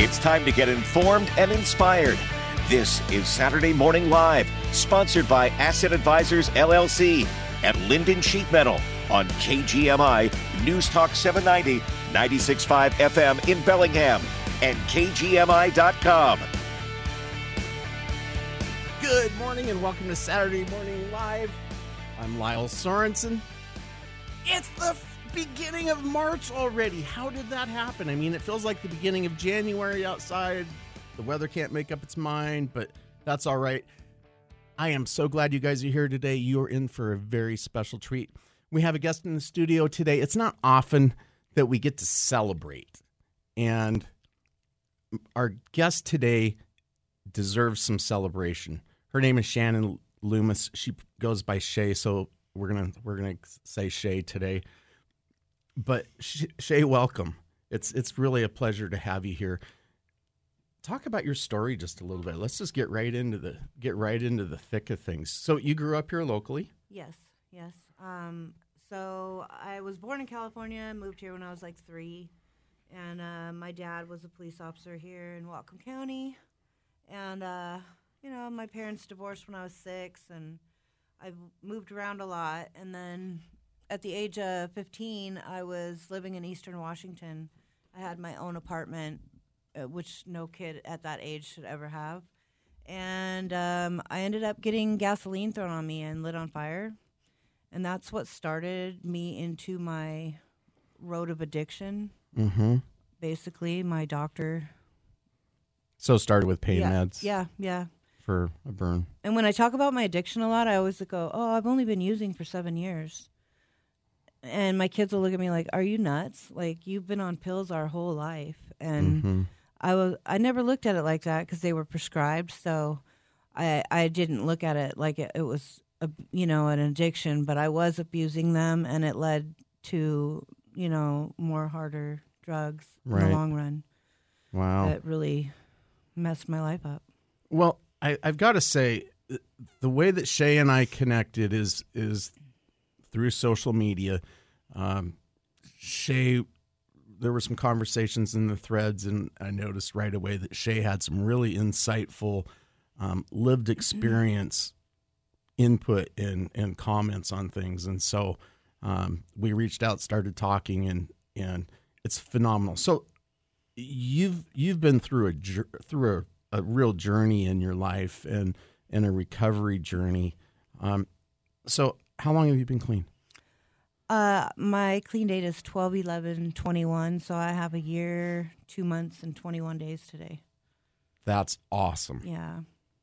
It's time to get informed and inspired. This is Saturday Morning Live, sponsored by Asset Advisors LLC at Lynden Sheet Metal on KGMI News Talk 790, 96.5 FM in Bellingham and KGMI.com. Good morning and welcome to Saturday Morning Live. I'm Lyle Sorensen. It's the beginning of March already. How did that happen? I mean, it feels like the beginning of January outside. The weather can't make up its mind, but that's all right. I am so glad you guys are here today. You're in for a very special treat. We have a guest in the studio today. It's not often that we get to celebrate. And our guest today deserves some celebration. Her name is Shannon Loomis. She goes by Shay, so we're gonna we're gonna say Shay today. But Shay, welcome. It's it's really a pleasure to have you here. Talk about your story just a little bit. Let's just get right into the get right into the thick of things. So you grew up here locally? Yes, yes. Um, so I was born in California, moved here when I was like three, and uh, my dad was a police officer here in Whatcom County, and uh, you know my parents divorced when I was six, and I moved around a lot, and then at the age of 15, I was living in Eastern Washington. I had my own apartment, uh, which no kid at that age should ever have. And um, I ended up getting gasoline thrown on me and lit on fire. And that's what started me into my road of addiction. Mm-hmm. Basically, my doctor. So it started with pain yeah, meds. Yeah, yeah. For a burn. And when I talk about my addiction a lot, I always go, "Oh, I've only been using for seven years." And my kids will look at me like, "Are you nuts? Like you've been on pills our whole life." And mm-hmm. I was I never looked at it like that because they were prescribed, so I I didn't look at it like it, it was a, you know an addiction, but I was abusing them, and it led to you know more harder drugs right. in the long run. Wow, that really messed my life up. Well, I, I've got to say, the way that Shay and I connected is is through social media. Um, Shay, there were some conversations in the threads, and I noticed right away that Shay had some really insightful, um, lived experience input and, and comments on things. And so um, we reached out, started talking, and and it's phenomenal. So you've you've been through a through a, a real journey in your life and and a recovery journey. Um, so how long have you been clean? Uh, my clean date is 12 11 21, so I have a year, two months, and 21 days today. That's awesome. Yeah.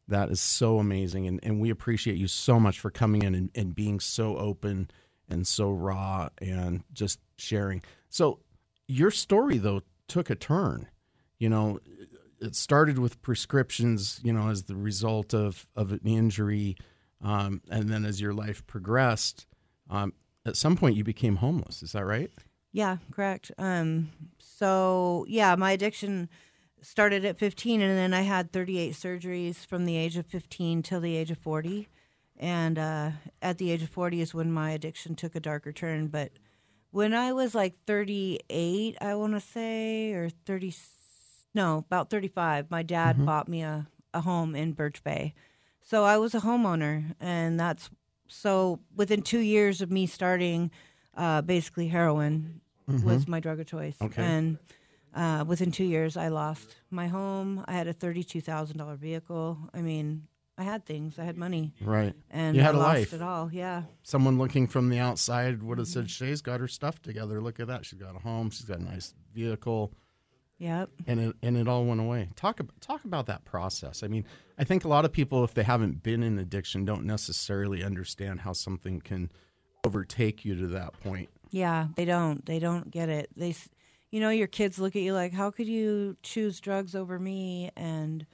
That is so amazing. And, and we appreciate you so much for coming in and, and being so open and so raw and just sharing. So, your story, though, took a turn. You know, it started with prescriptions, you know, as the result of, of an injury um, and then as your life progressed, um, at some point you became homeless. Is that right? Yeah, correct. Um, so yeah, my addiction started at 15, and then I had 38 surgeries from the age of 15 till the age of 40. And uh, at the age of 40 is when my addiction took a darker turn. But when I was like 38, I want to say, or 30, no, about 35, my dad mm-hmm. bought me a, a home in Birch Bay so I was a homeowner, and that's so within two years of me starting, uh, basically heroin mm-hmm. was my drug of choice. Okay. And uh, within two years, I lost my home. I had a thirty-two thousand dollar vehicle. I mean, I had things. I had money. Right. And you had I a lost life. it all. Yeah. Someone looking from the outside would have said, "Shay's got her stuff together. Look at that. She's got a home. She's got a nice vehicle." Yep. And it and it all went away. Talk about talk about that process. I mean, I think a lot of people, if they haven't been in addiction, don't necessarily understand how something can overtake you to that point. Yeah, they don't. They don't get it. They, you know, your kids look at you like, "How could you choose drugs over me?" And,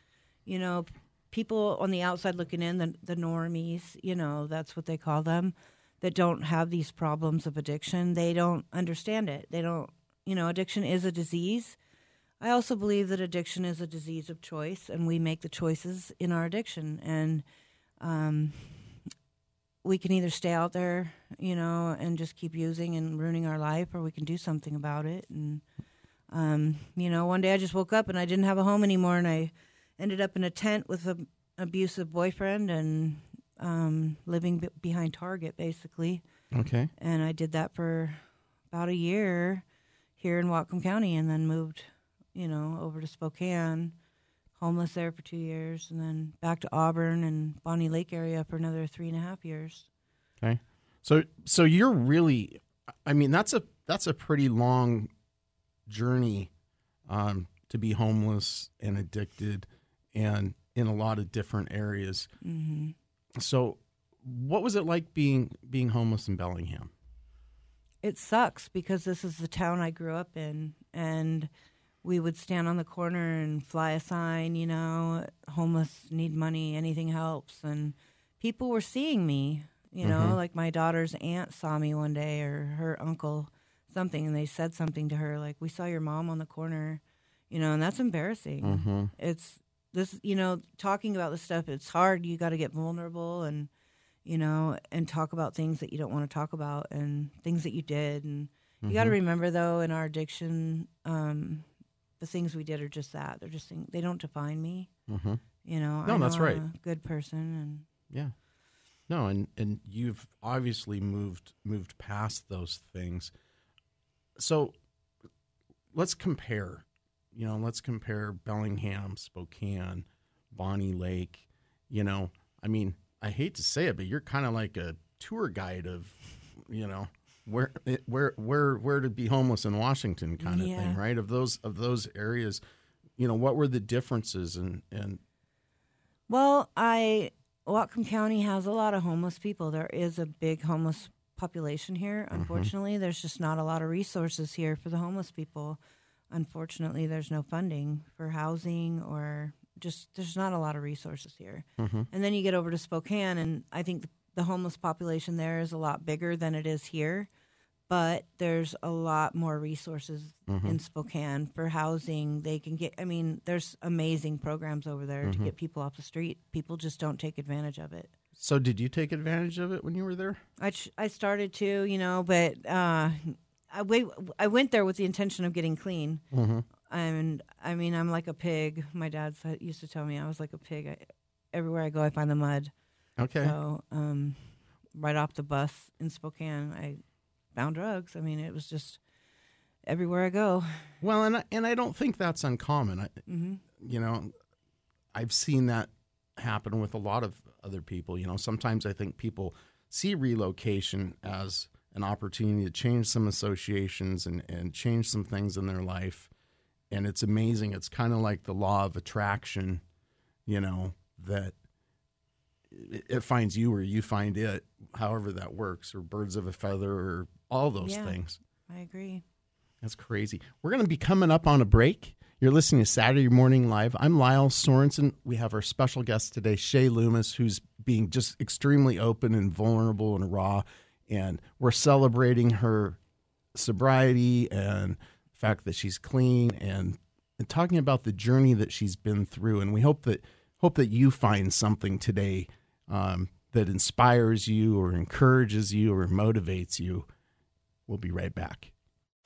you know, people on the outside looking in, the the normies, you know, that's what they call them, that don't have these problems of addiction. They don't understand it. They don't. You know, addiction is a disease I also believe that addiction is a disease of choice, and we make the choices in our addiction. And um, we can either stay out there, you know, and just keep using and ruining our life, or we can do something about it. And um, you know, one day I just woke up and I didn't have a home anymore, and I ended up in a tent with an abusive boyfriend and um, living b- behind Target, basically. Okay. And I did that for about a year here in Whatcom County, and then moved, you know, over to Spokane, homeless there for two years, and then back to Auburn and Bonney Lake area for another three and a half years. Okay. So so you're really I mean that's a that's a pretty long journey um, to be homeless and addicted and in a lot of different areas. hmm So what was it like being being homeless in Bellingham? It sucks because this is the town I grew up in, and we would stand on the corner and fly a sign, you know, homeless need money, anything helps, and people were seeing me. You know, Mhm. like my daughter's aunt saw me one day, or her uncle, something, and they said something to her, like, "We saw your mom on the corner," you know, and that's embarrassing. Mm-hmm. It's this, you know, talking about this stuff. It's hard. You got to get vulnerable and, you know, and talk about things that you don't want to talk about and things that you did. And you got to remember, though, in our addiction, um, the things we did are just that. They're just things, they don't define me. Mm-hmm. You know, No, know that's right. I'm a good person, and Yeah. No, and and you've obviously moved moved past those things. So let's compare. You know, let's compare Bellingham, Spokane, Bonney Lake. You know, I mean, I hate to say it, but you're kind of like a tour guide of, you know, where where where where to be homeless in Washington kind of thing, right? Of those of those areas, you know, what were the differences and and Well, I Whatcom County has a lot of homeless people. There is a big homeless population here. Unfortunately, there's just not a lot of resources here for the homeless people. Unfortunately, there's no funding for housing or just there's not a lot of resources here. Mhm. And then you get over to Spokane, and I think the, the homeless population there is a lot bigger than it is here. But there's a lot more resources in Spokane for housing. They can get, I mean, there's amazing programs over there to get people off the street. People just don't take advantage of it. So, did you take advantage of it when you were there? I, ch- I started to, you know, but uh, I, wait, I went there with the intention of getting clean. Mm-hmm. And I mean, I'm like a pig. My dad used to tell me I was like a pig. I, everywhere I go, I find the mud. Okay. So, um, right off the bus in Spokane, I found drugs. I mean, it was just everywhere I go. Well, and I, and I don't think that's uncommon. I, hmm you know, I've seen that happen with a lot of other people. You know, sometimes I think people see relocation as an opportunity to change some associations and, and change some things in their life. And it's amazing. It's kind of like the law of attraction, you know, that it, finds you or you find it, however that works, or birds of a feather, or all those Yeah. things. I agree. That's crazy. We're going to be coming up on a break. You're listening to Saturday Morning Live. I'm Lyle Sorensen. We have our special guest today, Shay Loomis, who's being just extremely open and vulnerable and raw. And we're celebrating her sobriety and the fact that she's clean and, and talking about the journey that she's been through. And we hope that hope that you find something today um, that inspires you or encourages you or motivates you. We'll be right back.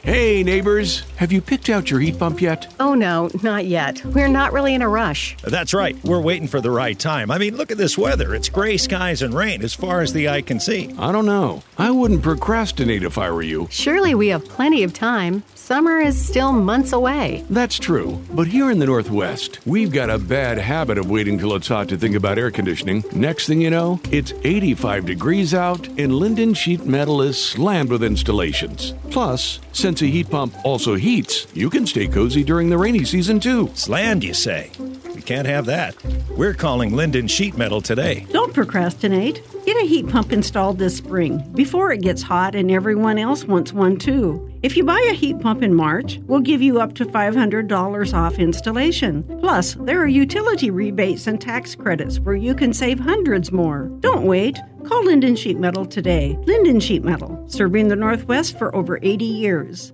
Hey, neighbors, have you picked out your heat pump yet? Oh, no, not yet. We're not really in a rush. That's right. We're waiting for the right time. I mean, look at this weather. It's gray skies and rain as far as the eye can see. I don't know. I wouldn't procrastinate if I were you. Surely we have plenty of time. Summer is still months away. That's true. But here in the Northwest, we've got a bad habit of waiting till it's hot to think about air conditioning. Next thing you know, it's 85 degrees out, and Lynden Sheet Metal is slammed with installations. Plus, a heat pump also heats, you can stay cozy during the rainy season too. Slammed, you say? We can't have that. We're calling Lynden Sheet Metal today. Don't procrastinate. Get a heat pump installed this spring before it gets hot and everyone else wants one too. If you buy a heat pump in March, we'll give you up to $500 off installation. Plus, there are utility rebates and tax credits where you can save hundreds more. Don't wait. Call Lynden Sheet Metal today. Lynden Sheet Metal, serving the Northwest for over 80 years.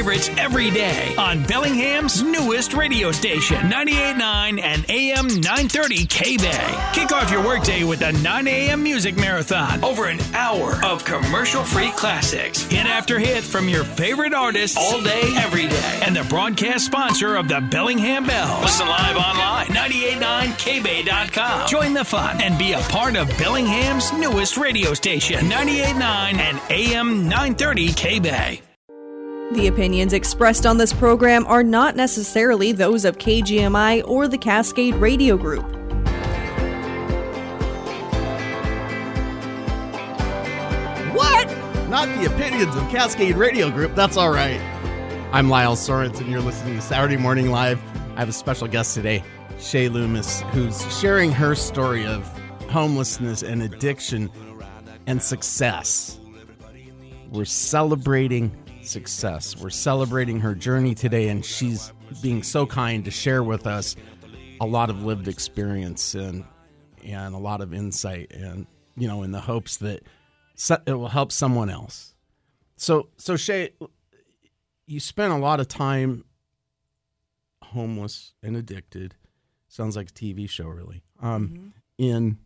Favorites every day on Bellingham's newest radio station, 98.9 and AM 930 K Bay. Kick off your workday with a 9 a.m. music marathon. Over an hour of commercial free classics. Hit after hit from your favorite artists all day, every day. And the broadcast sponsor of the Bellingham Bells. Listen live online, 989kbay.com. Join the fun and be a part of Bellingham's newest radio station, 98.9 and AM 930 K Bay. The opinions expressed on this program are not necessarily those of KGMI or the Cascade Radio Group. What? Not the opinions of Cascade Radio Group. That's all right. I'm Lyle Sorensen. You're listening to Saturday Morning Live. I have a special guest today, Shay Loomis, who's sharing her story of homelessness and addiction and success. We're celebrating success. We're celebrating her journey today, and she's being so kind to share with us a lot of lived experience and and a lot of insight, and you know, in the hopes that it will help someone else. So, so Shay, you spent a lot of time homeless and addicted. Sounds like a TV show, really. Um, In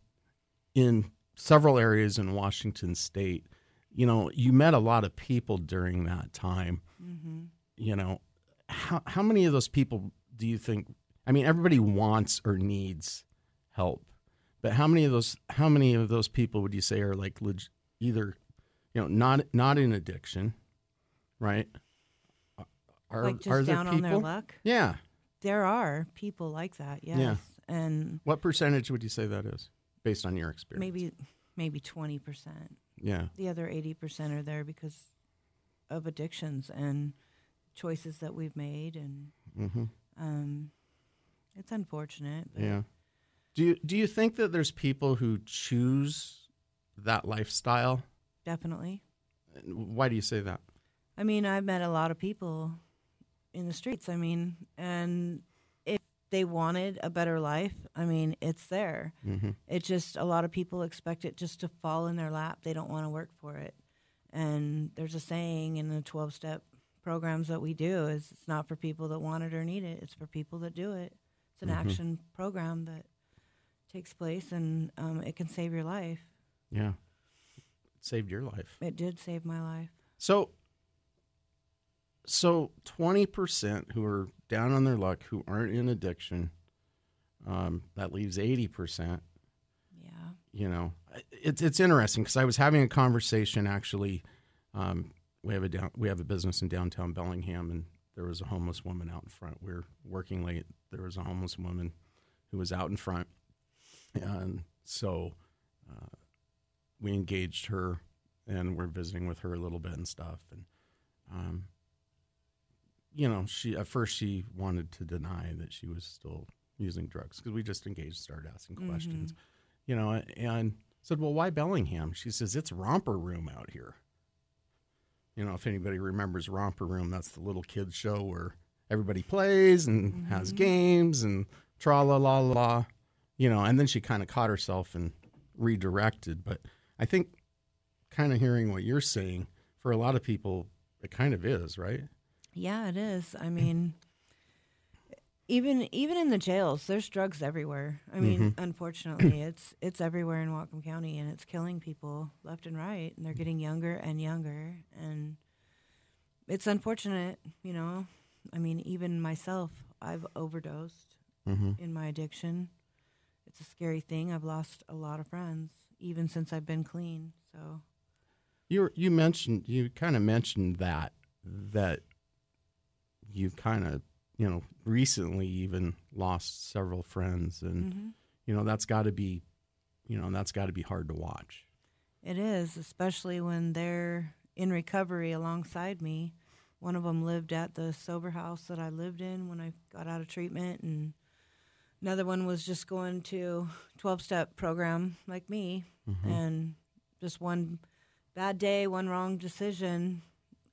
in several areas in Washington State you know, you met a lot of people during that time. Mm-hmm. You know, how how many of those people do you think? I mean, everybody wants or needs help, but how many of those how many of those people would you say are like leg, either, you know, not not in addiction, right? Are, like just are there down on their people? luck. Yeah. There are people like that, yes. Yeah. And What percentage would you say that is, based on your experience? maybe maybe twenty percent. Yeah. The other eighty percent are there because of addictions and choices that we've made, and Mm-hmm. um, it's unfortunate. But Yeah. Do you do you think that there's people who choose that lifestyle? definitely. Why do you say that? I mean, I've met a lot of people in the streets. I mean, and they wanted a better life, I mean, it's there. Mm-hmm. It just a lot of people expect it just to fall in their lap. They don't want to work for it. And there's a saying in the 12 step programs that we do is it's not for people that want it or need it. It's for people that do it. It's an Mhm. action program that takes place and um, it can save your life. Yeah. It saved your life. It did save my life. So so 20% who are down on their luck who aren't in addiction um, that leaves 80% Yeah. you know it's it's interesting because I was having a conversation actually um, we have a down, we have a business in downtown Bellingham and there was a homeless woman out in front. We are working late. There was a homeless woman who was out in front. And so uh, we engaged her and we're visiting with her a little bit and stuff. And um, you know she at first she wanted to deny that she was still using drugs because we just engaged started asking questions mm-hmm. you know, and said, "Well, why Bellingham?" She says, "It's romper room out here." You know, if anybody remembers romper room, that's the little kids show where everybody plays and has mm-hmm. games and tra la la la, you know. And then she kind of caught herself and redirected. But I think, kind of hearing what you're saying, for a lot of people, it kind of is right. Yeah, it is. I mean, even even in the jails, there's drugs everywhere. I mean, Mhm. unfortunately, it's it's everywhere in Whatcom County, and it's killing people left and right, and they're getting younger and younger, and it's unfortunate. You know, I mean, even myself, I've overdosed Mhm. in my addiction. It's a scary thing. I've lost a lot of friends, even since I've been clean. So You you mentioned you kind of mentioned that that you've kind of you know recently even lost several friends and Mhm. you know that's got to be you know that's got to be hard to watch. It is, especially when they're in recovery alongside me. One of them lived at the sober house that I lived in when I got out of treatment, and another one was just going to 12 step program like me. Mhm. And just one bad day, one wrong decision,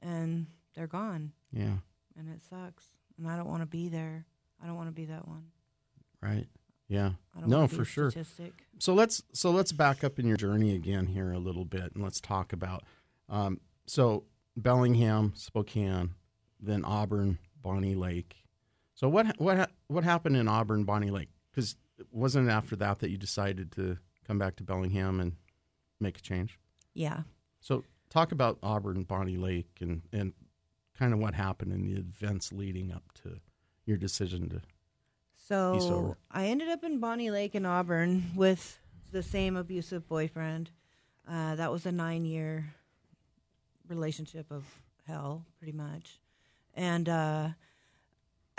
and they're gone. Yeah. And it sucks. And I don't want to be there. I don't want to be that one. Right. Yeah. I don't No, be for sure. statistic. So let's so let's back up in your journey again here a little bit, and let's talk about um, so Bellingham, Spokane, then Auburn, Bonney Lake. So what what what happened in Auburn, Bonney Lake? Because wasn't it after that that you decided to come back to Bellingham and make a change? Yeah. So talk about Auburn, Bonney Lake, and and kind of what happened in the events leading up to your decision to. So. I ended up in Bonney Lake in Auburn with the same abusive boyfriend. Uh, that was a nine year relationship of hell, pretty much. And uh,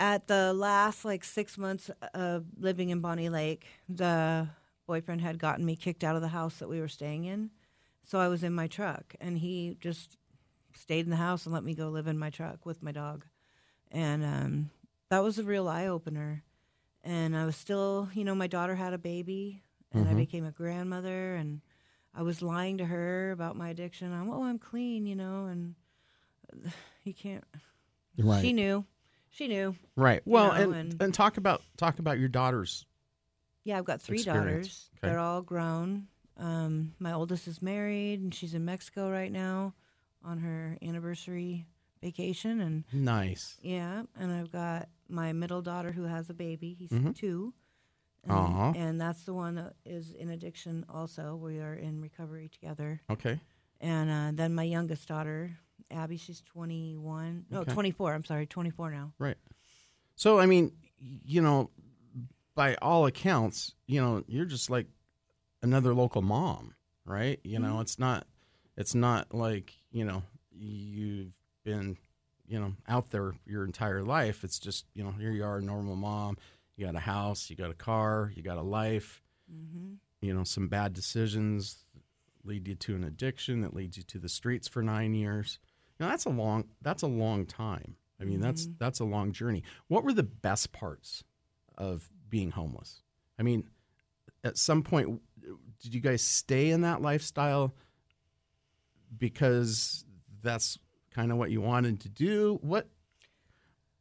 at the last like six months of living in Bonney Lake, the boyfriend had gotten me kicked out of the house that we were staying in. So I was in my truck, and he just stayed in the house and let me go live in my truck with my dog. And um, that was a real eye opener. And I was still, you know, my daughter had a baby, and I Mhm. became a grandmother, and I was lying to her about my addiction. I'm, oh, I'm clean, you know, and you can't. Right. She knew. She knew. Right. you Well, know, and, and talk about talk about your daughters. Yeah, I've got three experience. daughters. Okay. They're all grown. Um, my oldest is married, and she's in Mexico right now on her anniversary vacation. And Nice. yeah, and I've got my middle daughter who has a baby. He's Mhm. two. And, and that's the one that is in addiction. Also, we are in recovery together. Okay. And uh, then my youngest daughter, Abby, she's twenty one. No, Okay. twenty four. I'm sorry, twenty four now. Right. So I mean, you know, by all accounts, you know, you're just like another local mom, right? You know, Mhm. it's not it's not like, you know, you've been, you know, out there your entire life. It's just, you know, here you are, a normal mom. You got a house, you got a car, you got a life. Mm-hmm. You know, some bad decisions lead you to an addiction that leads you to the streets for 9 years. You know, that's a long that's a long time. I mean, that's Mhm. that's a long journey. What were the best parts of being homeless? I mean, at some point did you guys stay in that lifestyle because that's kind of what you wanted to do? What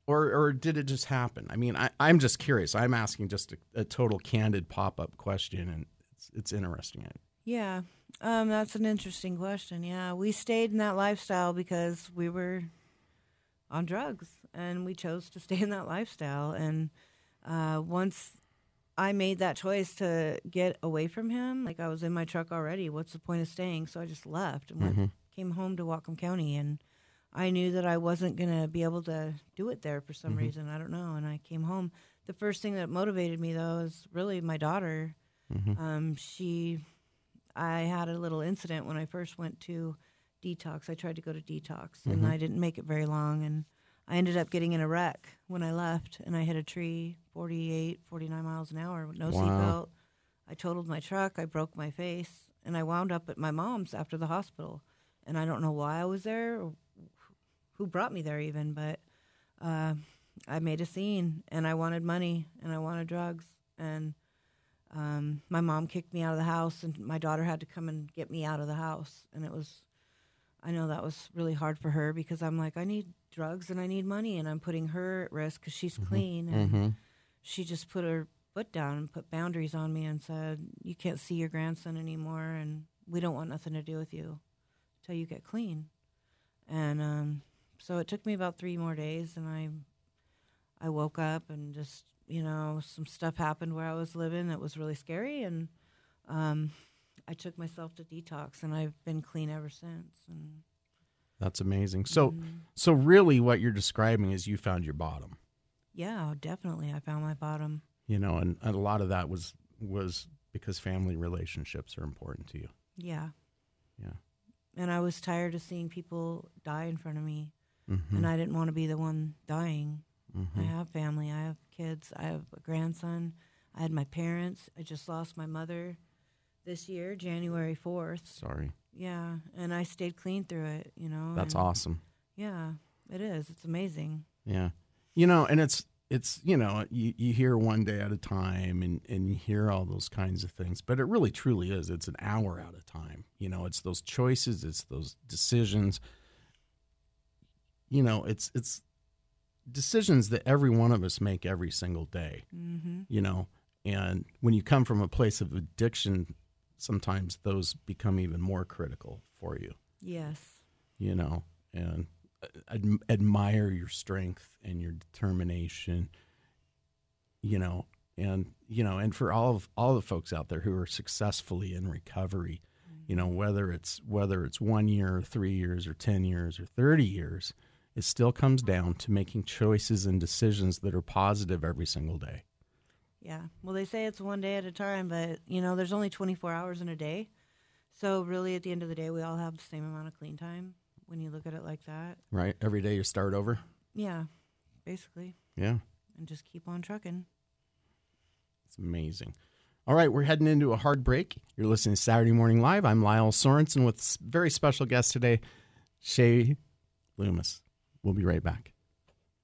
or or did it just happen? I mean, I, I'm just curious. I'm asking just a, a total candid pop up question, and it's it's interesting. Yeah, um, that's an interesting question. Yeah, we stayed in that lifestyle because we were on drugs, and we chose to stay in that lifestyle. And uh, once I made that choice to get away from him, like I was in my truck already. What's the point of staying? So I just left and went, Mhm. came home to Whatcom County, and I knew that I wasn't gonna be able to do it there for some Mhm. reason. I don't know. And I came home. The first thing that motivated me though is really my daughter. Mhm. Um, she, I had a little incident when I first went to detox. I tried to go to detox, and Mhm. I didn't make it very long, and I ended up getting in a wreck when I left, and I hit a tree 48, 49 miles an hour with no Wow. seatbelt. I totaled my truck. I broke my face, and I wound up at my mom's after the hospital. And I don't know why I was there, or who brought me there even, but uh, I made a scene, and I wanted money, and I wanted drugs, and um, my mom kicked me out of the house, and my daughter had to come and get me out of the house, and it was. I know that was really hard for her because I'm like, I need drugs and I need money, and I'm putting her at risk because she's clean. And Mhm. she just put her foot down and put boundaries on me and said, You can't see your grandson anymore, and we don't want nothing to do with you until you get clean. And um, so it took me about three more days, and I, I woke up and just you know some stuff happened where I was living that was really scary, and um, I took myself to detox, and I've been clean ever since. And That's amazing. So Mhm. so really, what you're describing is you found your bottom. yeah, definitely, I found my bottom. You know, and, and a lot of that was was because family relationships are important to you. Yeah. Yeah. And I was tired of seeing people die in front of me, Mhm. and I didn't want to be the one dying. I Mhm. have family. I have kids. I have a grandson. I had my parents. I just lost my mother this year, January 4th. Sorry. Yeah, and I stayed clean through it, you know. That's and- awesome. Yeah, it is. It's amazing. Yeah. You know, and it's it's you know you, you hear one day at a time and, and you hear all those kinds of things but it really truly is it's an hour at a time you know it's those choices it's those decisions you know it's it's decisions that every one of us make every single day Mhm. you know and when you come from a place of addiction sometimes those become even more critical for you Yes. you know, and uh, ad- admire your strength and your determination, you know, and you know, and for all of all the folks out there who are successfully in recovery, you know, whether it's whether it's one year, or three years, or ten years, or thirty years, it still comes down to making choices and decisions that are positive every single day. Yeah. Well, they say it's one day at a time, but you know, there's only 24 hours in a day. So really, at the end of the day, we all have the same amount of clean time when you look at it like that. Right? Every day you start over. Yeah, basically, Yeah. and just keep on trucking. It's amazing. All right, we're heading into a hard break. You're listening to Saturday Morning Live. I'm Lyle Sorensen with very special guest today, Shay Loomis. We'll be right back.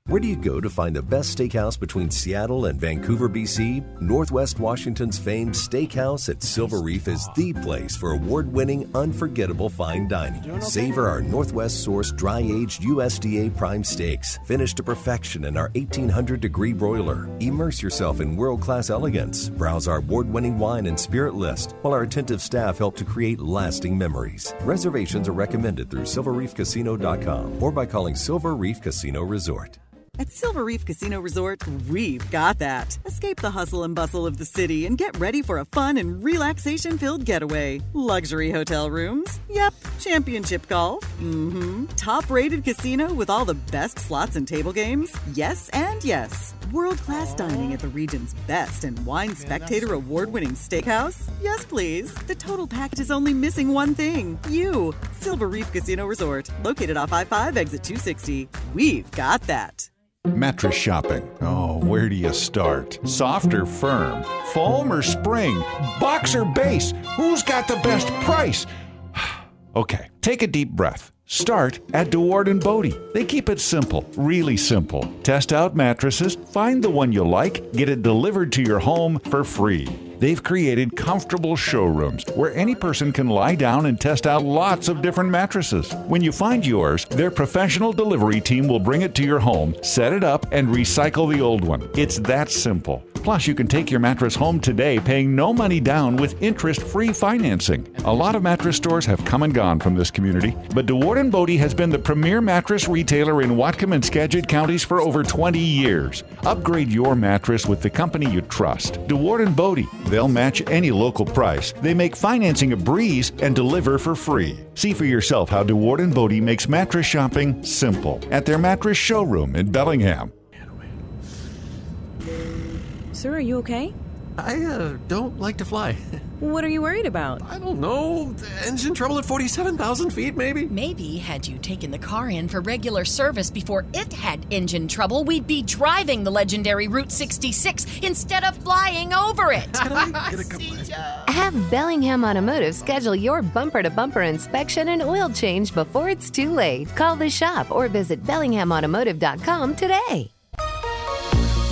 Where do you go to find the best steakhouse between Seattle and Vancouver, BC? Northwest Washington's famed steakhouse at Silver Reef is the place for award winning, unforgettable fine dining. Savor our Northwest sourced dry aged USDA prime steaks, finished to perfection in our 1800 degree broiler. Immerse yourself in world class elegance. Browse our award winning wine and spirit list, while our attentive staff help to create lasting memories. Reservations are recommended through silverreefcasino.com or by calling Silver Reef Casino Resort. At Silver Reef Casino Resort, we've got that. Escape the hustle and bustle of the city and get ready for a fun and relaxation filled getaway. Luxury hotel rooms? Yep. Championship golf? Mm hmm. Top rated casino with all the best slots and table games? Yes and yes. World class dining at the region's best and wine spectator award winning steakhouse? Yes, please. The total package is only missing one thing you. Silver Reef Casino Resort, located off I 5 exit 260. We've got that. Mattress shopping. Oh, where do you start? Soft or firm? Foam or spring? Box or base? Who's got the best price? okay, take a deep breath. Start at DeWaard and Bode. They keep it simple, really simple. Test out mattresses, find the one you like, get it delivered to your home for free. They've created comfortable showrooms where any person can lie down and test out lots of different mattresses. When you find yours, their professional delivery team will bring it to your home, set it up, and recycle the old one. It's that simple. Plus, you can take your mattress home today paying no money down with interest free financing. A lot of mattress stores have come and gone from this community, but DeWaard and Bode has been the premier mattress retailer in Whatcom and Skagit counties for over 20 years. Upgrade your mattress with the company you trust. DeWaard and Bode. They'll match any local price. They make financing a breeze and deliver for free. See for yourself how DeWaard and Bode makes mattress shopping simple at their mattress showroom in Bellingham. Sir, are you okay? I uh, don't like to fly. What are you worried about? I don't know. Engine trouble at 47,000 feet, maybe? Maybe had you taken the car in for regular service before it had engine trouble, we'd be driving the legendary Route 66 instead of flying over it. Have Bellingham Automotive schedule your bumper to bumper inspection and oil change before it's too late. Call the shop or visit BellinghamAutomotive.com today.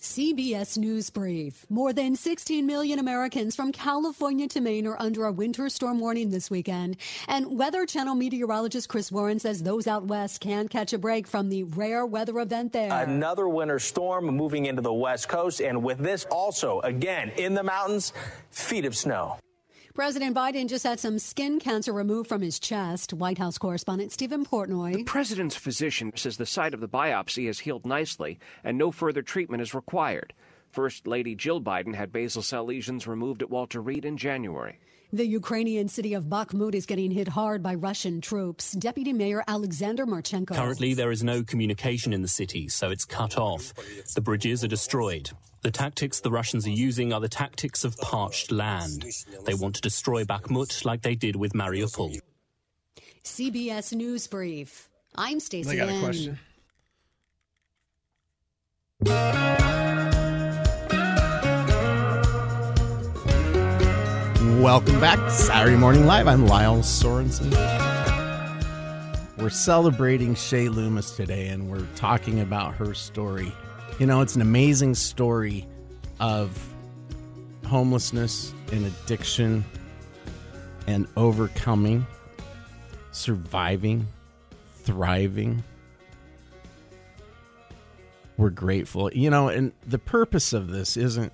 CBS News Brief. More than 16 million Americans from California to Maine are under a winter storm warning this weekend. And Weather Channel meteorologist Chris Warren says those out west can catch a break from the rare weather event there. Another winter storm moving into the west coast, and with this also, again, in the mountains, feet of snow. President Biden just had some skin cancer removed from his chest. White House correspondent Steven Portnoy. The president's physician says the site of the biopsy has healed nicely and no further treatment is required. First Lady Jill Biden had basal cell lesions removed at Walter Reed in January. The Ukrainian city of Bakhmut is getting hit hard by Russian troops. Deputy Mayor Alexander Marchenko. Currently, there is no communication in the city, so it's cut off. The bridges are destroyed. The tactics the Russians are using are the tactics of parched land. They want to destroy Bakhmut like they did with Mariupol. CBS News Brief. I'm Stacey. I got a N. question. Welcome back to Saturday Morning Live. I'm Lyle Sorensen. We're celebrating Shay Loomis today and we're talking about her story. You know, it's an amazing story of homelessness and addiction and overcoming, surviving, thriving. We're grateful. You know, and the purpose of this isn't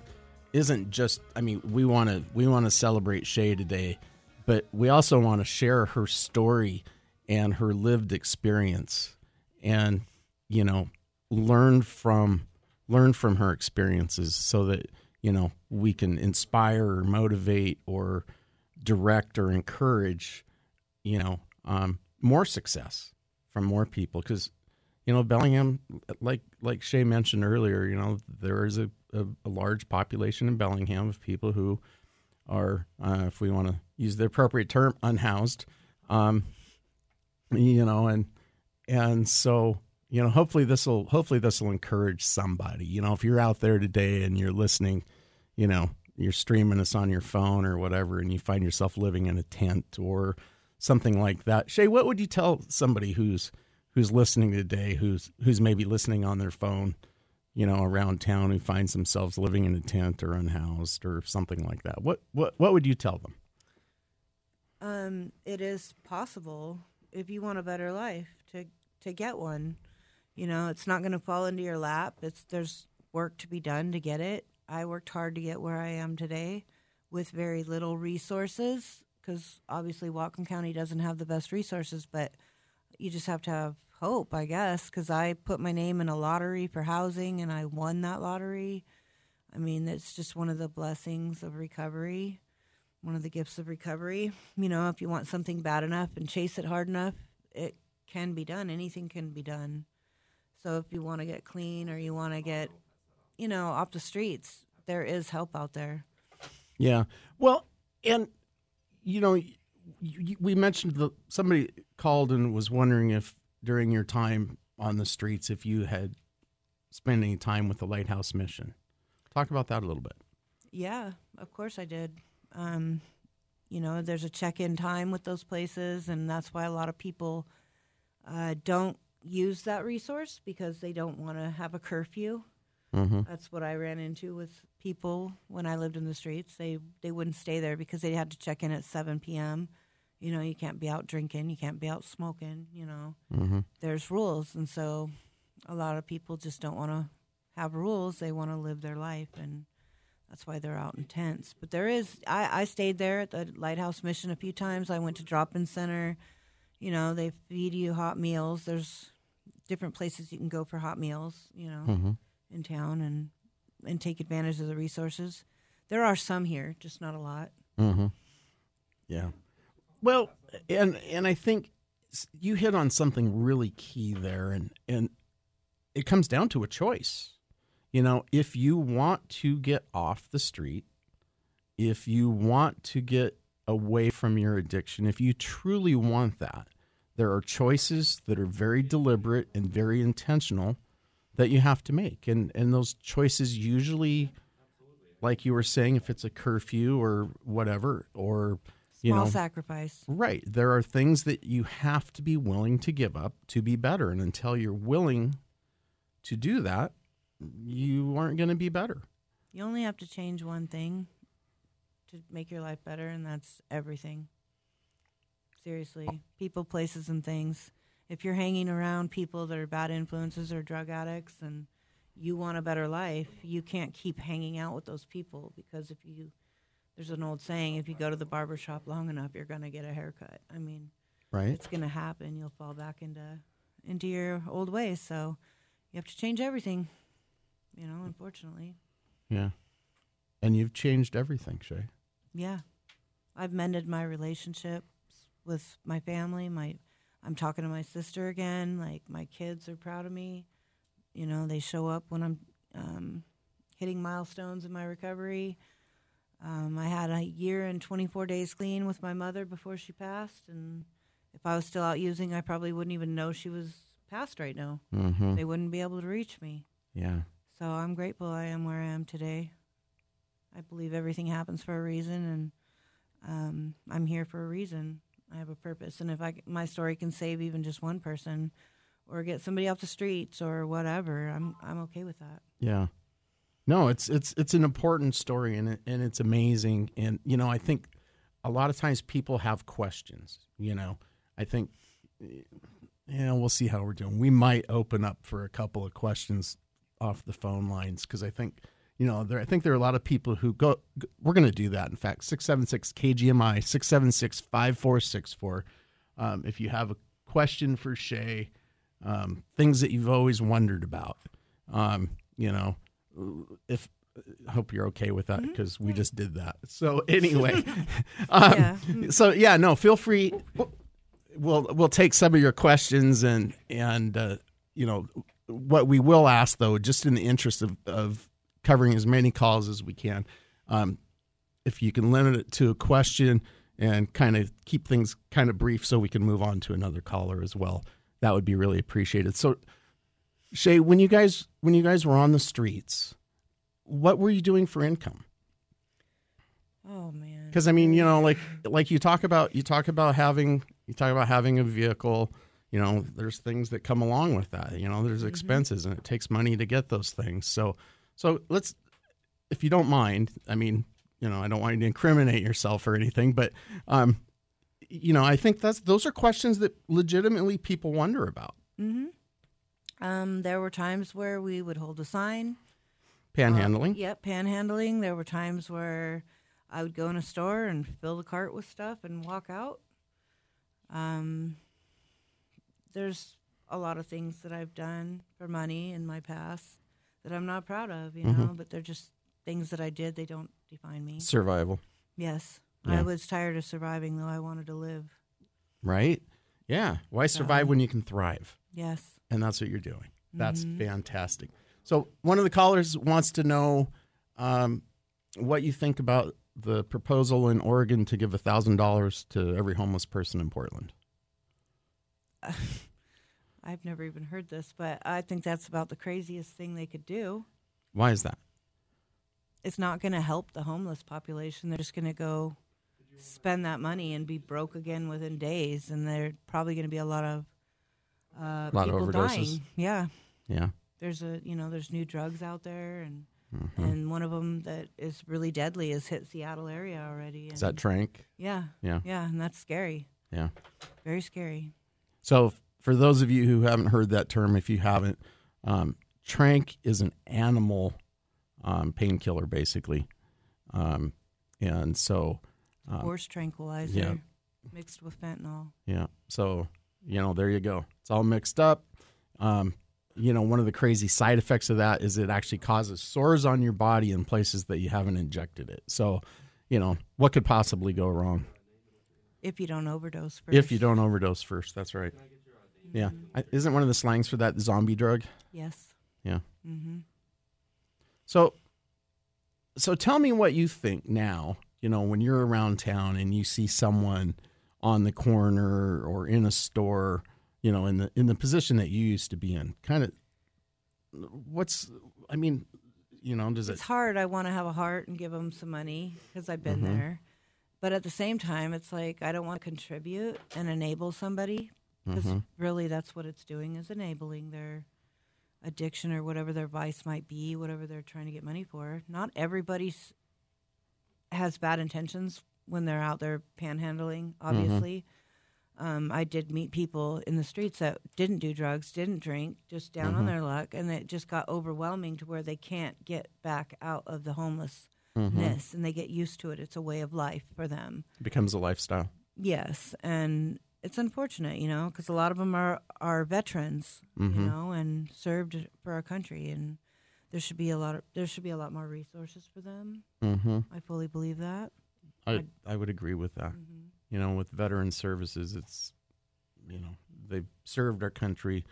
isn't just I mean, we want to we want to celebrate Shay today, but we also want to share her story and her lived experience and you know, learn from learn from her experiences so that, you know, we can inspire or motivate or direct or encourage, you know, um, more success from more people. Because you know Bellingham, like like Shay mentioned earlier, you know there is a, a, a large population in Bellingham of people who are, uh, if we want to use the appropriate term, unhoused. Um, you know, and and so you know, hopefully this will hopefully this will encourage somebody. You know, if you're out there today and you're listening, you know, you're streaming us on your phone or whatever, and you find yourself living in a tent or something like that. Shay, what would you tell somebody who's who's listening today, who's who's maybe listening on their phone, you know, around town, who finds themselves living in a tent or unhoused or something like that? What what what would you tell them? Um, it is possible if you want a better life to to get one. You know, it's not going to fall into your lap. It's there's work to be done to get it. I worked hard to get where I am today with very little resources because obviously Whatcom County doesn't have the best resources, but you just have to have hope, I guess, because I put my name in a lottery for housing and I won that lottery. I mean, it's just one of the blessings of recovery, one of the gifts of recovery. You know, if you want something bad enough and chase it hard enough, it can be done. Anything can be done. So if you want to get clean or you want to get, you know, off the streets, there is help out there. Yeah. Well, and you know, we mentioned the somebody called and was wondering if during your time on the streets if you had spent any time with the Lighthouse Mission. Talk about that a little bit. Yeah, of course I did. Um, you know, there's a check-in time with those places, and that's why a lot of people uh, don't use that resource because they don't want to have a curfew. Mm-hmm. That's what I ran into with people when I lived in the streets. They they wouldn't stay there because they had to check in at 7 p.m. You know, you can't be out drinking, you can't be out smoking. You know, Mm-hmm. there's rules, and so a lot of people just don't want to have rules. They want to live their life, and that's why they're out in tents. But there is, I, I stayed there at the Lighthouse Mission a few times. I went to drop-in center. You know, they feed you hot meals. There's different places you can go for hot meals. You know, Mhm. in town and and take advantage of the resources. There are some here, just not a lot. Mm-hmm. Yeah. Well, and and I think you hit on something really key there, and and it comes down to a choice. You know, if you want to get off the street, if you want to get away from your addiction, if you truly want that, there are choices that are very deliberate and very intentional that you have to make, and and those choices usually like you were saying, if it's a curfew or whatever, or you Small know, sacrifice. right? There are things that you have to be willing to give up to be better, and until you're willing to do that, you aren't going to be better. You only have to change one thing to make your life better, and that's everything. Seriously, people, places, and things. If you're hanging around people that are bad influences or drug addicts and you want a better life, you can't keep hanging out with those people because if you, there's an old saying, if you go to the barber shop long enough, you're going to get a haircut. I mean, Right. it's going to happen. You'll fall back into into your old ways. So you have to change everything. You know, unfortunately. Yeah. And you've changed everything, Shay. Yeah. I've mended my relationships with my family. My I'm talking to my sister again. Like my kids are proud of me. You know, they show up when I'm um, hitting milestones in my recovery. Um, I had a year and 24 days clean with my mother before she passed, and if I was still out using, I probably wouldn't even know she was passed right now. Mhm. They wouldn't be able to reach me. Yeah. So I'm grateful I am where I am today. I believe everything happens for a reason, and um, I'm here for a reason. I have a purpose, and if I, my story can save even just one person, or get somebody off the streets or whatever, I'm I'm okay with that. Yeah. No, it's it's it's an important story and it, and it's amazing and you know I think a lot of times people have questions. You know, I think yeah we'll see how we're doing. We might open up for a couple of questions off the phone lines because I think you know there I think there are a lot of people who go. We're going to do that. In fact, six seven six KGMI six seven six five four six four. Um, if you have a question for Shay, um, things that you've always wondered about, um, you know, if I hope you're okay with that because we just did that. So anyway, um, Yeah. so yeah, no, feel free. We'll we'll take some of your questions and and uh, you know what we will ask though, just in the interest of of covering as many calls as we can. Um, if you can limit it to a question and kind of keep things kind of brief so we can move on to another caller as well that would be really appreciated so shay when you guys when you guys were on the streets what were you doing for income Oh man. because i mean you know like like you talk about you talk about having you talk about having a vehicle you know there's things that come along with that you know there's expenses and it takes money to get those things so so let's if you don't mind i mean you know i don't want you to incriminate yourself or anything but um you know i think that's those are questions that legitimately people wonder about hmm Um, there were times where we would hold a sign. Panhandling Um, yep, panhandling. There were times where I would go in a store and fill the cart with stuff and walk out. Um, there's a lot of things that I've done for money in my past that I'm not proud of, you know, Mhm. but they're just things that I did. They don't define me. survival Yes. Yeah. I was tired of surviving, though. I wanted to live. right yeah why survive So- when you can thrive Yes. and that's what you're doing. That's Mhm. fantastic. So one of the callers wants to know um, what you think about the proposal in Oregon to give thousand dollars to every homeless person in Portland. I've never even heard this, but I think that's about the craziest thing they could do. Why is that? It's not going to help the homeless population. They're just going to go spend that money and be broke again within days, and there are probably going to be a lot of uh, Lot of people overdoses. dying. Yeah, Yeah. There's a you know there's new drugs out there, and Mhm. and one of them that is really deadly has hit Seattle area already. Is that Tranq? Yeah, Yeah. yeah, and that's scary. Yeah. Very scary. So for those of you who haven't heard that term, if you haven't, um, Tranq is an animal um, painkiller, basically, um, and so um, Horse tranquilizer yeah. mixed with fentanyl. Yeah. So, you know, there you go. It's all mixed up. Um, you know, one of the crazy side effects of that is it actually causes sores on your body in places that you haven't injected it. So, you know, what could possibly go wrong If you don't overdose first. if you don't overdose first? That's right. Yeah. I, isn't one of the slangs for that zombie drug? Yes. Yeah. Mm-hmm. So, so tell me what you think now. You know, when you're around town and you see someone on the corner or in a store, you know, in the in the position that you used to be in, kind of, what's? I mean, you know, does it? It's hard. I want to have a heart and give them some money because I've been Mhm. there. But at the same time, it's like I don't want to contribute and enable somebody because Mhm. really that's what it's doing is enabling their addiction or whatever their vice might be, whatever they're trying to get money for. Not everybody has bad intentions when they're out there panhandling, obviously. Um, I did meet people in the streets that didn't do drugs, didn't drink, just down on Mhm. their luck, and it just got overwhelming to where they can't get back out of the homelessness Mhm. and they get used to it. It's a way of life for them. It becomes a lifestyle. Yes, and it's unfortunate, you know, because a lot of them are are veterans, Mhm. you know, and served for our country, and there should be a lot of there should be a lot more resources for them. Mm-hmm. I fully believe that. I I would agree with that. You know, with veteran services, it's you know they've served our country.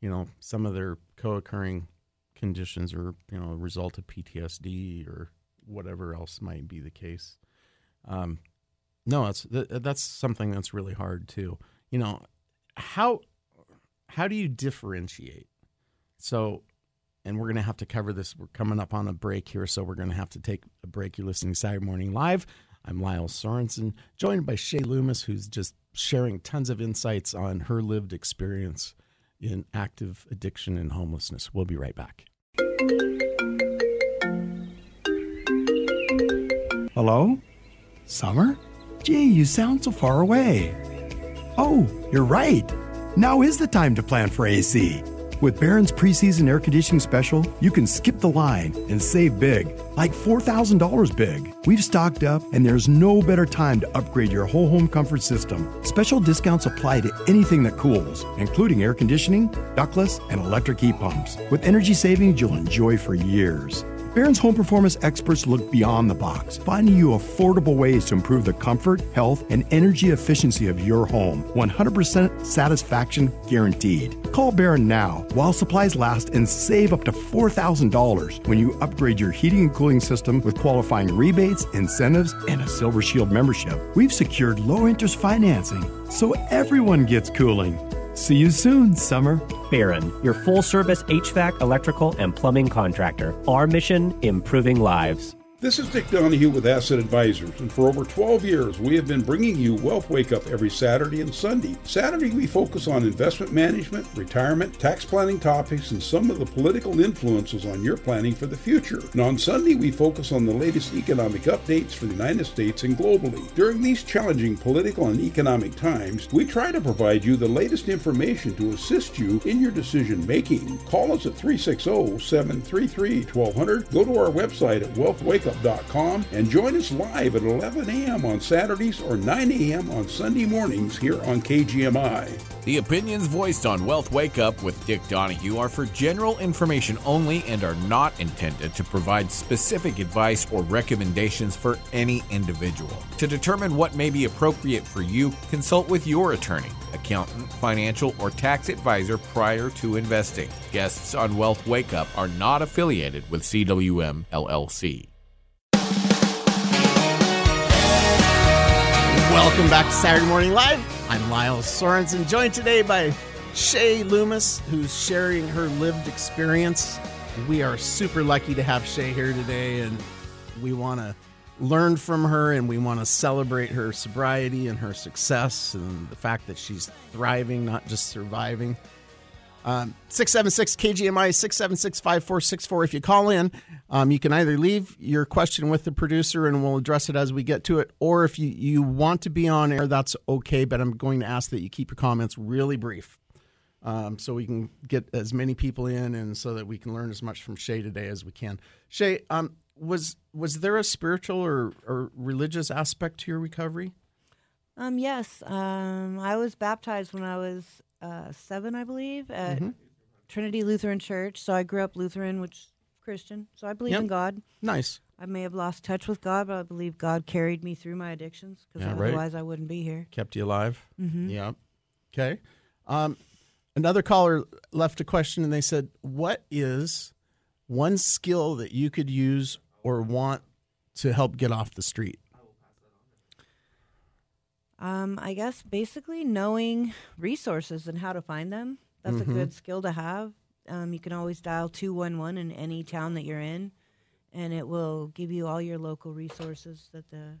You know, some of their co-occurring conditions are you know a result of PTSD or whatever else might be the case. Um, no, that's th- that's something that's really hard too. You know, how how do you differentiate? So, and we're going to have to cover this. We're coming up on a break here, so we're going to have to take a break. You're listening to Saturday Morning Live. I'm Lyle Sorensen, joined by Shay Loomis, who's just sharing tons of insights on her lived experience in active addiction and homelessness. We'll be right back. Hello? Summer? Gee, you sound so far away. Oh, you're right. Now is the time to plan for AC. With Barron's preseason air conditioning special, you can skip the line and save big, like $4,000 big. We've stocked up, and there's no better time to upgrade your whole home comfort system. Special discounts apply to anything that cools, including air conditioning, ductless, and electric heat pumps, with energy savings you'll enjoy for years. Barron's home performance experts look beyond the box, finding you affordable ways to improve the comfort, health, and energy efficiency of your home. 100% satisfaction guaranteed. Call Barron now while supplies last and save up to $4,000 when you upgrade your heating and cooling system with qualifying rebates, incentives, and a Silver Shield membership. We've secured low interest financing so everyone gets cooling. See you soon, Summer. Barron, your full service HVAC, electrical, and plumbing contractor. Our mission improving lives. This is Dick Donahue with Asset Advisors, and for over 12 years, we have been bringing you Wealth Wake Up every Saturday and Sunday. Saturday, we focus on investment management, retirement, tax planning topics, and some of the political influences on your planning for the future. And on Sunday, we focus on the latest economic updates for the United States and globally. During these challenging political and economic times, we try to provide you the latest information to assist you in your decision making. Call us at 360 733 1200. Go to our website at and join us live at 11 a.m. on Saturdays or 9 a.m. on Sunday mornings here on KGMI. The opinions voiced on Wealth Wake Up with Dick Donahue are for general information only and are not intended to provide specific advice or recommendations for any individual. To determine what may be appropriate for you, consult with your attorney, accountant, financial, or tax advisor prior to investing. Guests on Wealth Wake Up are not affiliated with CWM LLC. Welcome back to Saturday Morning Live. I'm Lyle Sorensen, joined today by Shay Loomis, who's sharing her lived experience. We are super lucky to have Shay here today, and we want to learn from her and we want to celebrate her sobriety and her success and the fact that she's thriving, not just surviving. Um, 676 KGMI 676 5464. If you call in, um, you can either leave your question with the producer and we'll address it as we get to it, or if you, you want to be on air, that's okay. But I'm going to ask that you keep your comments really brief um, so we can get as many people in and so that we can learn as much from Shay today as we can. Shay, um, was was there a spiritual or, or religious aspect to your recovery? Um, yes. Um, I was baptized when I was uh, seven, I believe, at Mhm. Trinity Lutheran Church. So I grew up Lutheran, which is Christian. So I believe Yep. in God. Nice. I may have lost touch with God, but I believe God carried me through my addictions because Yeah, right. otherwise I wouldn't be here. kept you alive. Mhm. Yeah. Okay. Um, another caller left a question and they said, What is one skill that you could use or want to help get off the street? Um, I guess basically knowing resources and how to find them. That's Mhm. a good skill to have. Um, you can always dial 211 in any town that you're in, and it will give you all your local resources that the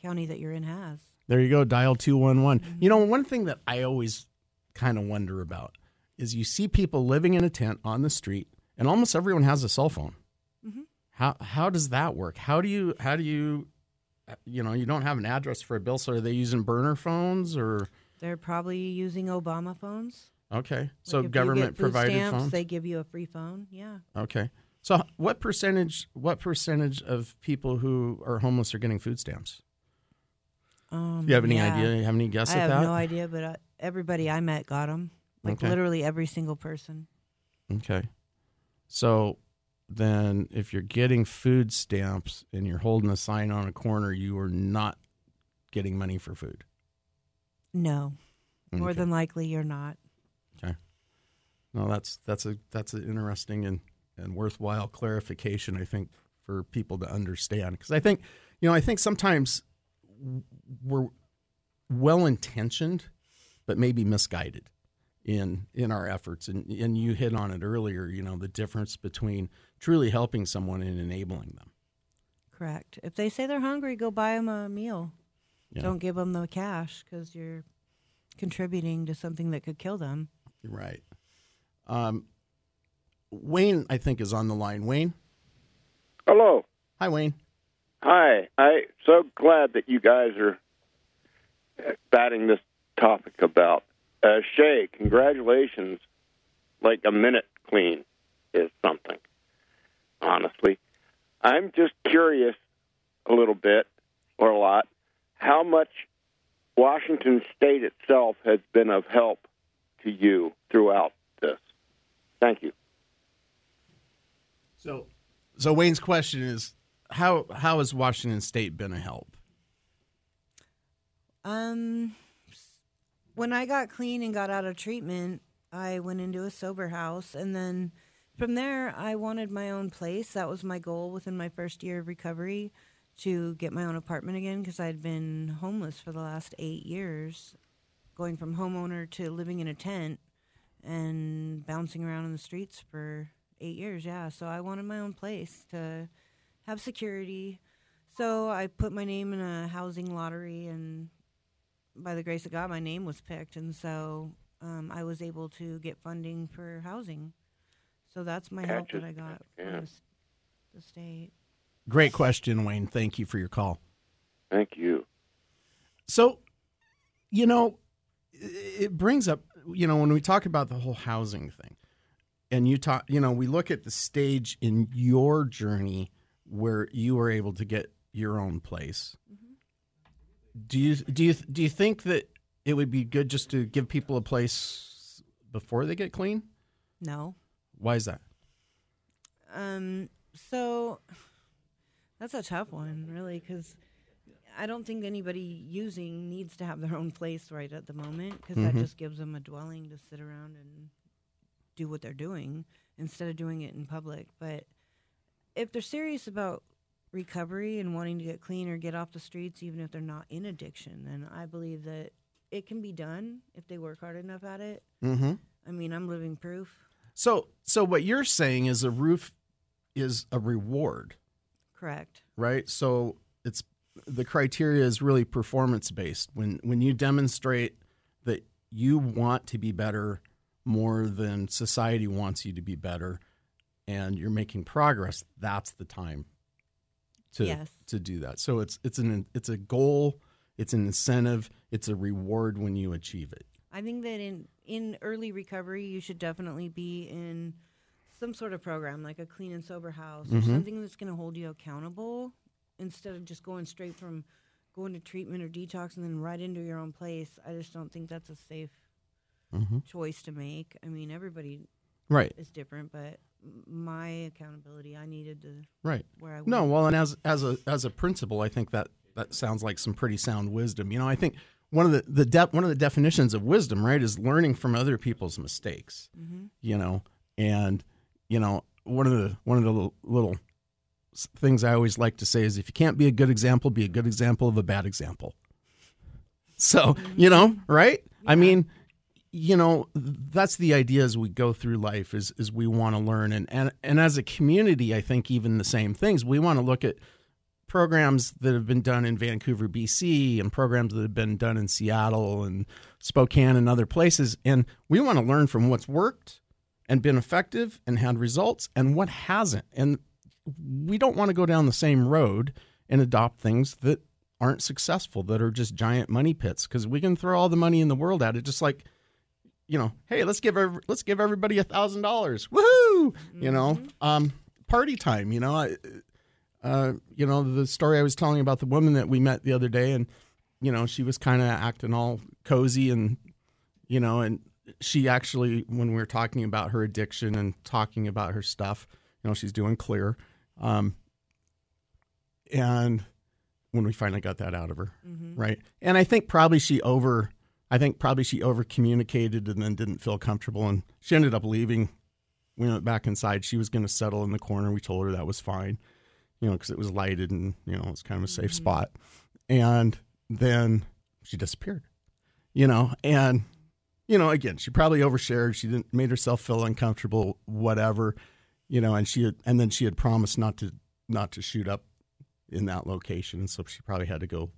county that you're in has. There you go, dial 211. You know, one thing that I always kind of wonder about is you see people living in a tent on the street, and almost everyone has a cell phone. Mhm. How how does that work? How do you how do you you know, you don't have an address for a bill, so are they using burner phones or They're probably using Obama phones. okay? Like So if you get government provided stamps, phones. They give you a free phone. Yeah. Okay. So what percentage what percentage of people who are homeless are getting food stamps? Um, you have any yeah. idea? You have any guess I at have that? no idea, but uh, everybody I met got them. Like Okay. literally every single person. Okay. So then if you're getting food stamps and you're holding a sign on a corner, you are not getting money for food. No, more Okay. than likely you're not. Okay. No, that's that's a that's an interesting and, and worthwhile clarification. I think for people to understand because I think you know I think sometimes we're well intentioned, but maybe misguided in in our efforts. And and you hit on it earlier. You know the difference between truly helping someone and enabling them. Correct. If they say they're hungry, go buy them a meal. Yeah. Don't give them the cash because you're contributing to something that could kill them. Right. Um, Wayne, I think, is on the line. Wayne. Hello. Hi, Wayne. Hi. I so glad that you guys are batting this topic about. Uh, Shay, congratulations. Like a minute clean is something. Honestly, I'm just curious a little bit or a lot how much Washington State itself has been of help to you throughout this. Thank you. So, so Wayne's question is how how has Washington State been a help? Um, when I got clean and got out of treatment, I went into a sober house, and then from there, I wanted my own place. That was my goal within my first year of recovery to get my own apartment again because I'd been homeless for the last eight years, going from homeowner to living in a tent and bouncing around in the streets for eight years. Yeah, so I wanted my own place to have security. So I put my name in a housing lottery, and by the grace of God, my name was picked, and so um, I was able to get funding for housing. So that's my help that I got Yeah. from the, state. Great question, Wayne. Thank you for your call. Thank you. So, you know, it it brings up, you know, when we talk about the whole housing thing, and you talk, you know, we look at the stage in your journey where you were able to get your own place. Do you do you do you think that it would be good just to give people a place before they get clean? No. Why is that? Um, so that's a tough one, really, because I don't think anybody using needs to have their own place right at the moment because that Mhm. just gives them a dwelling to sit around and do what they're doing instead of doing it in public. But if they're serious about recovery and wanting to get clean or get off the streets, even if they're not in addiction, then I believe that it can be done if they work hard enough at it. Mm-hmm. I mean, I'm living proof. So, so what you're saying is a roof is a reward. Correct. right? So it's the criteria is really performance based. When when you demonstrate that you want to be better more than society wants you to be better, and you're making progress, that's the time to Yes. to do that. So it's it's an it's a goal, it's an incentive, it's a reward when you achieve it. I think that in in early recovery, you should definitely be in some sort of program, like a clean and sober house, or Mhm. something that's going to hold you accountable instead of just going straight from going to treatment or detox and then right into your own place. I just don't think that's a safe Mhm. choice to make. I mean, everybody Right. is different, but my accountability, I needed to Right. where I no, went. well, and as as a as a principal, I think that that sounds like some pretty sound wisdom. You know, I think one of the the de- one of the definitions of wisdom, right, is learning from other people's mistakes. Mhm. You know, and you know one of the one of the little, little things I always like to say is if you can't be a good example, be a good example of a bad example. So you know, right? I mean, you know, that's the idea as we go through life is is we want to learn and and and as a community, I think even the same things. We want to look at programs that have been done in Vancouver, BC, and programs that have been done in Seattle and Spokane and other places, and we want to learn from what's worked and been effective and had results and what hasn't. And we don't want to go down the same road and adopt things that aren't successful that are just giant money pits because we can throw all the money in the world at it just like you know hey let's give every, let's give everybody a thousand dollars woohoo you know um party time you know I, uh you know the story i was telling about the woman that we met the other day and you know she was kind of acting all cozy and you know and she actually when we were talking about her addiction and talking about her stuff You know, she's doing clear. Um, and when we finally got that out of her, Mhm. right? And I think probably she over, I think probably she over communicated and then didn't feel comfortable, and she ended up leaving. We went back inside. She was going to settle in the corner. We told her that was fine, you know, because it was lighted and you know it's kind of a safe mm-hmm. spot. And then she disappeared, you know, and you know, again, she probably overshared. She didn't made herself feel uncomfortable, whatever, you know, and she had, and then she had promised not to not to shoot up in that location, and so she probably had to go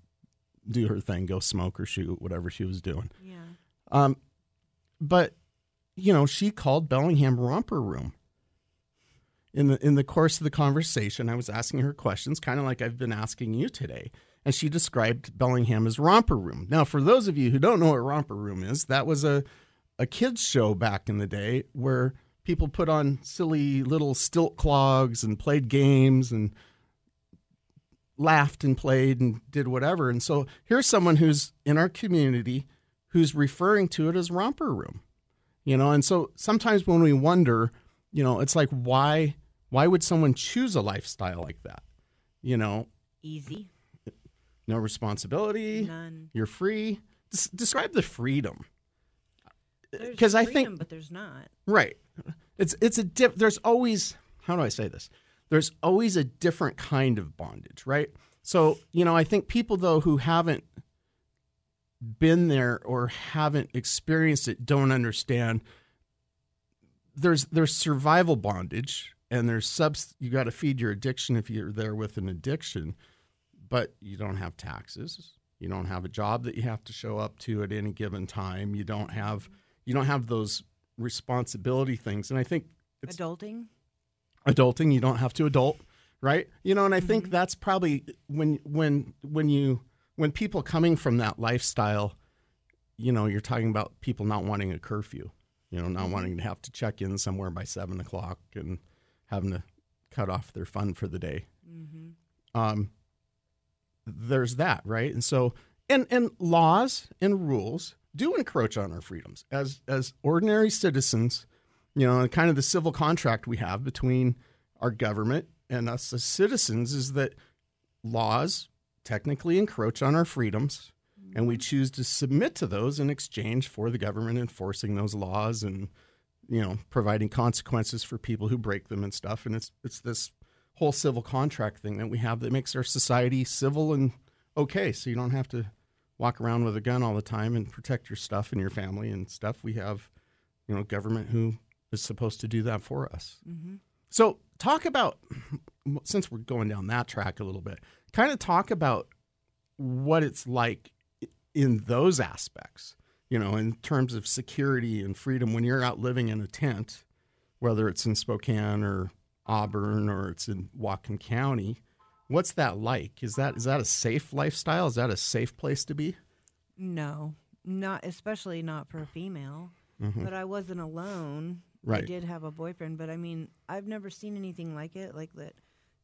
do her thing, go smoke or shoot, whatever she was doing. Yeah. Um, but you know, she called Bellingham romper room. In the in the course of the conversation, I was asking her questions, kind of like I've been asking you today, and she described Bellingham as romper room. Now, for those of you who don't know what romper room is, that was a a kids show back in the day where people put on silly little stilt clogs and played games and laughed and played and did whatever. And so here's someone who's in our community who's referring to it as romper room. You know, and so sometimes when we wonder, you know, it's like why why would someone choose a lifestyle like that? You know, Easy. no responsibility, None. you're free. Des- describe the freedom. Because I think but there's not. Right. It's it's a diff, there's always how do I say this? There's always a different kind of bondage, right? So, you know, I think people though who haven't been there or haven't experienced it don't understand there's there's survival bondage and there's subs you got to feed your addiction if you're there with an addiction, but you don't have taxes. You don't have a job that you have to show up to at any given time. You don't have you don't have those responsibility things. And I think it's Adulting. Adulting you don't have to adult right? You know and i think mm-hmm. that's probably when when when you when people coming from that lifestyle you know you're talking about people not wanting a curfew you know not mm-hmm. wanting to have to check in somewhere by seven o'clock and having to cut off their fun for the day. Mm-hmm. Um there's that right? And so and and laws and rules do encroach on our freedoms. As as ordinary citizens you know and kind of the civil contract we have between our government and us as citizens is that laws technically encroach on our freedoms and we mm-hmm. choose to submit to those in exchange for the government enforcing those laws and you know providing consequences for people who break them and stuff. And it's it's this whole civil contract thing that we have that makes our society civil and okay. So you don't have to walk around with a gun all the time and protect your stuff and your family and stuff. We have you know government who is supposed to do that for us Mhm. so talk about since we're going down that track a little bit kind of talk about what it's like in those aspects you know in terms of security and freedom when you're out living in a tent whether it's in spokane or auburn or it's in whatcom county what's that like is that is that a safe lifestyle is that a safe place to be No, not especially not for a female. Mhm. But I wasn't alone. I did have a boyfriend, but I mean, I've never seen anything like it. Like that,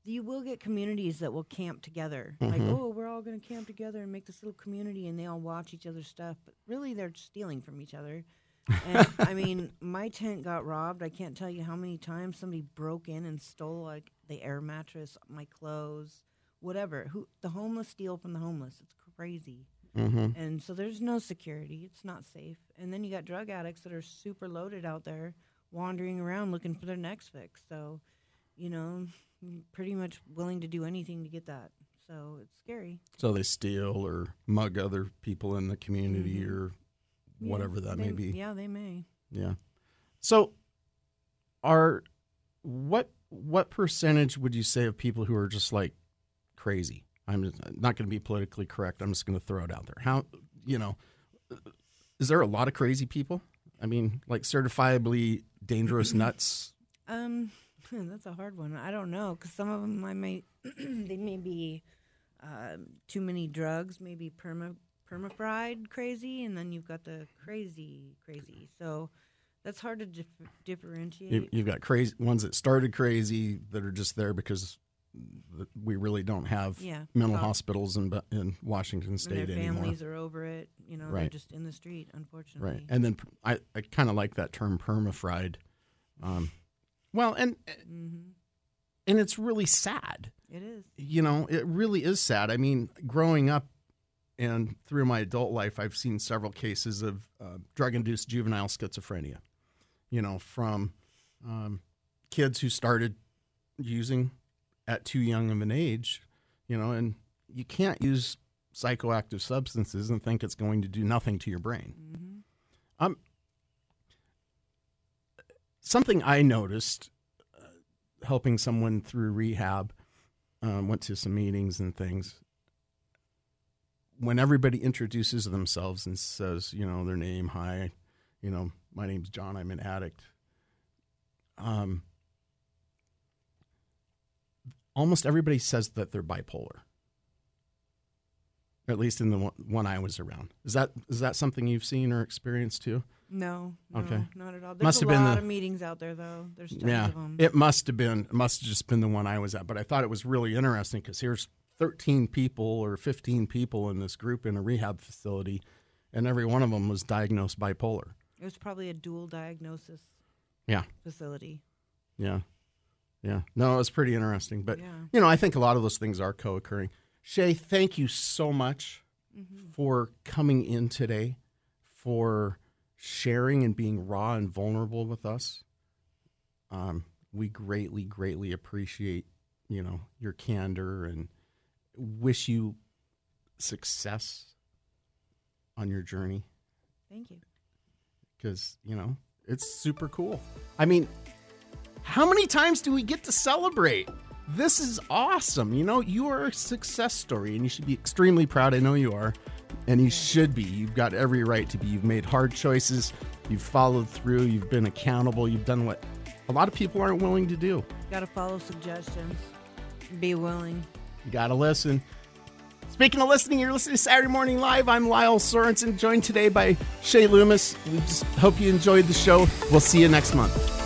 you will get communities that will camp together. Like, Mhm. oh, we're all going to camp together and make this little community, and they all watch each other's stuff. But really, they're stealing from each other. And I mean, my tent got robbed. I can't tell you how many times somebody broke in and stole like the air mattress, my clothes, whatever. Who the homeless steal from the homeless? It's crazy. Mhm. And so there's no security. It's not safe. And then you got drug addicts that are super loaded out there, wandering around looking for their next fix. So, you know, pretty much willing to do anything to get that. So it's scary. so they steal or mug other people in the community Mhm. or Yeah, whatever that may be Yeah, they may. Yeah. So are what what percentage would you say of people who are just like crazy? I'm not going to be politically correct. I'm just going to throw it out there. How you know is there a lot of crazy people? I mean, like certifiably dangerous nuts. Um, that's a hard one. I don't know because some of them I may they may be um too many drugs, maybe perma perma fried crazy, and then you've got the crazy crazy. So that's hard to dif- differentiate. You, you've got crazy ones that started crazy that are just there because we really don't have Yeah. mental hospitals in in Washington and State their anymore. families are over it. You know, they're Right. just in the street, unfortunately. Right. And then I, I kind of like that term permafried. Um, well, and Mhm. and it's really sad. It is. You know, it really is sad. I mean, growing up and through my adult life, I've seen several cases of uh, drug induced juvenile schizophrenia, you know, from um, kids who started using at too young of an age, you know, and you can't use psychoactive substances and think it's going to do nothing to your brain. Mm-hmm. Um, something I noticed uh, helping someone through rehab, um, went to some meetings and things. When everybody introduces themselves and says, you know, their name, hi, you know, my name's John, I'm an addict. Um, almost everybody says that they're bipolar. At least in the one- one I was around. Is that is that something you've seen or experienced too? No, no, Okay. not at all. There's Must a have been lot the- of meetings out there, though. There's tons yeah, of them. it must have been. It must have just been the one I was at. But I thought it was really interesting because here's 13 people or 15 people in this group in a rehab facility, and every one of them was diagnosed bipolar. It was probably a dual diagnosis Yeah, facility. yeah, yeah. No, it was pretty interesting. But Yeah. you know, I think a lot of those things are co-occurring. Shay, thank you so much Mm-hmm. for coming in today, for sharing and being raw and vulnerable with us. Um, we greatly, greatly appreciate you know your candor and wish you success on your journey Thank you. because you know it's super cool. I mean, how many times do we get to celebrate? This is awesome. You know, you are a success story, and you should be extremely proud. I know you are, and you should be. You've got every right to be. You've made hard choices. You've followed through. You've been accountable. You've done what a lot of people aren't willing to do. Got to follow suggestions. Be willing. You got to listen. Speaking of listening, you're listening to Saturday Morning Live. I'm Lyle Sorensen, joined today by Shay Loomis. We just hope you enjoyed the show. We'll see you next month.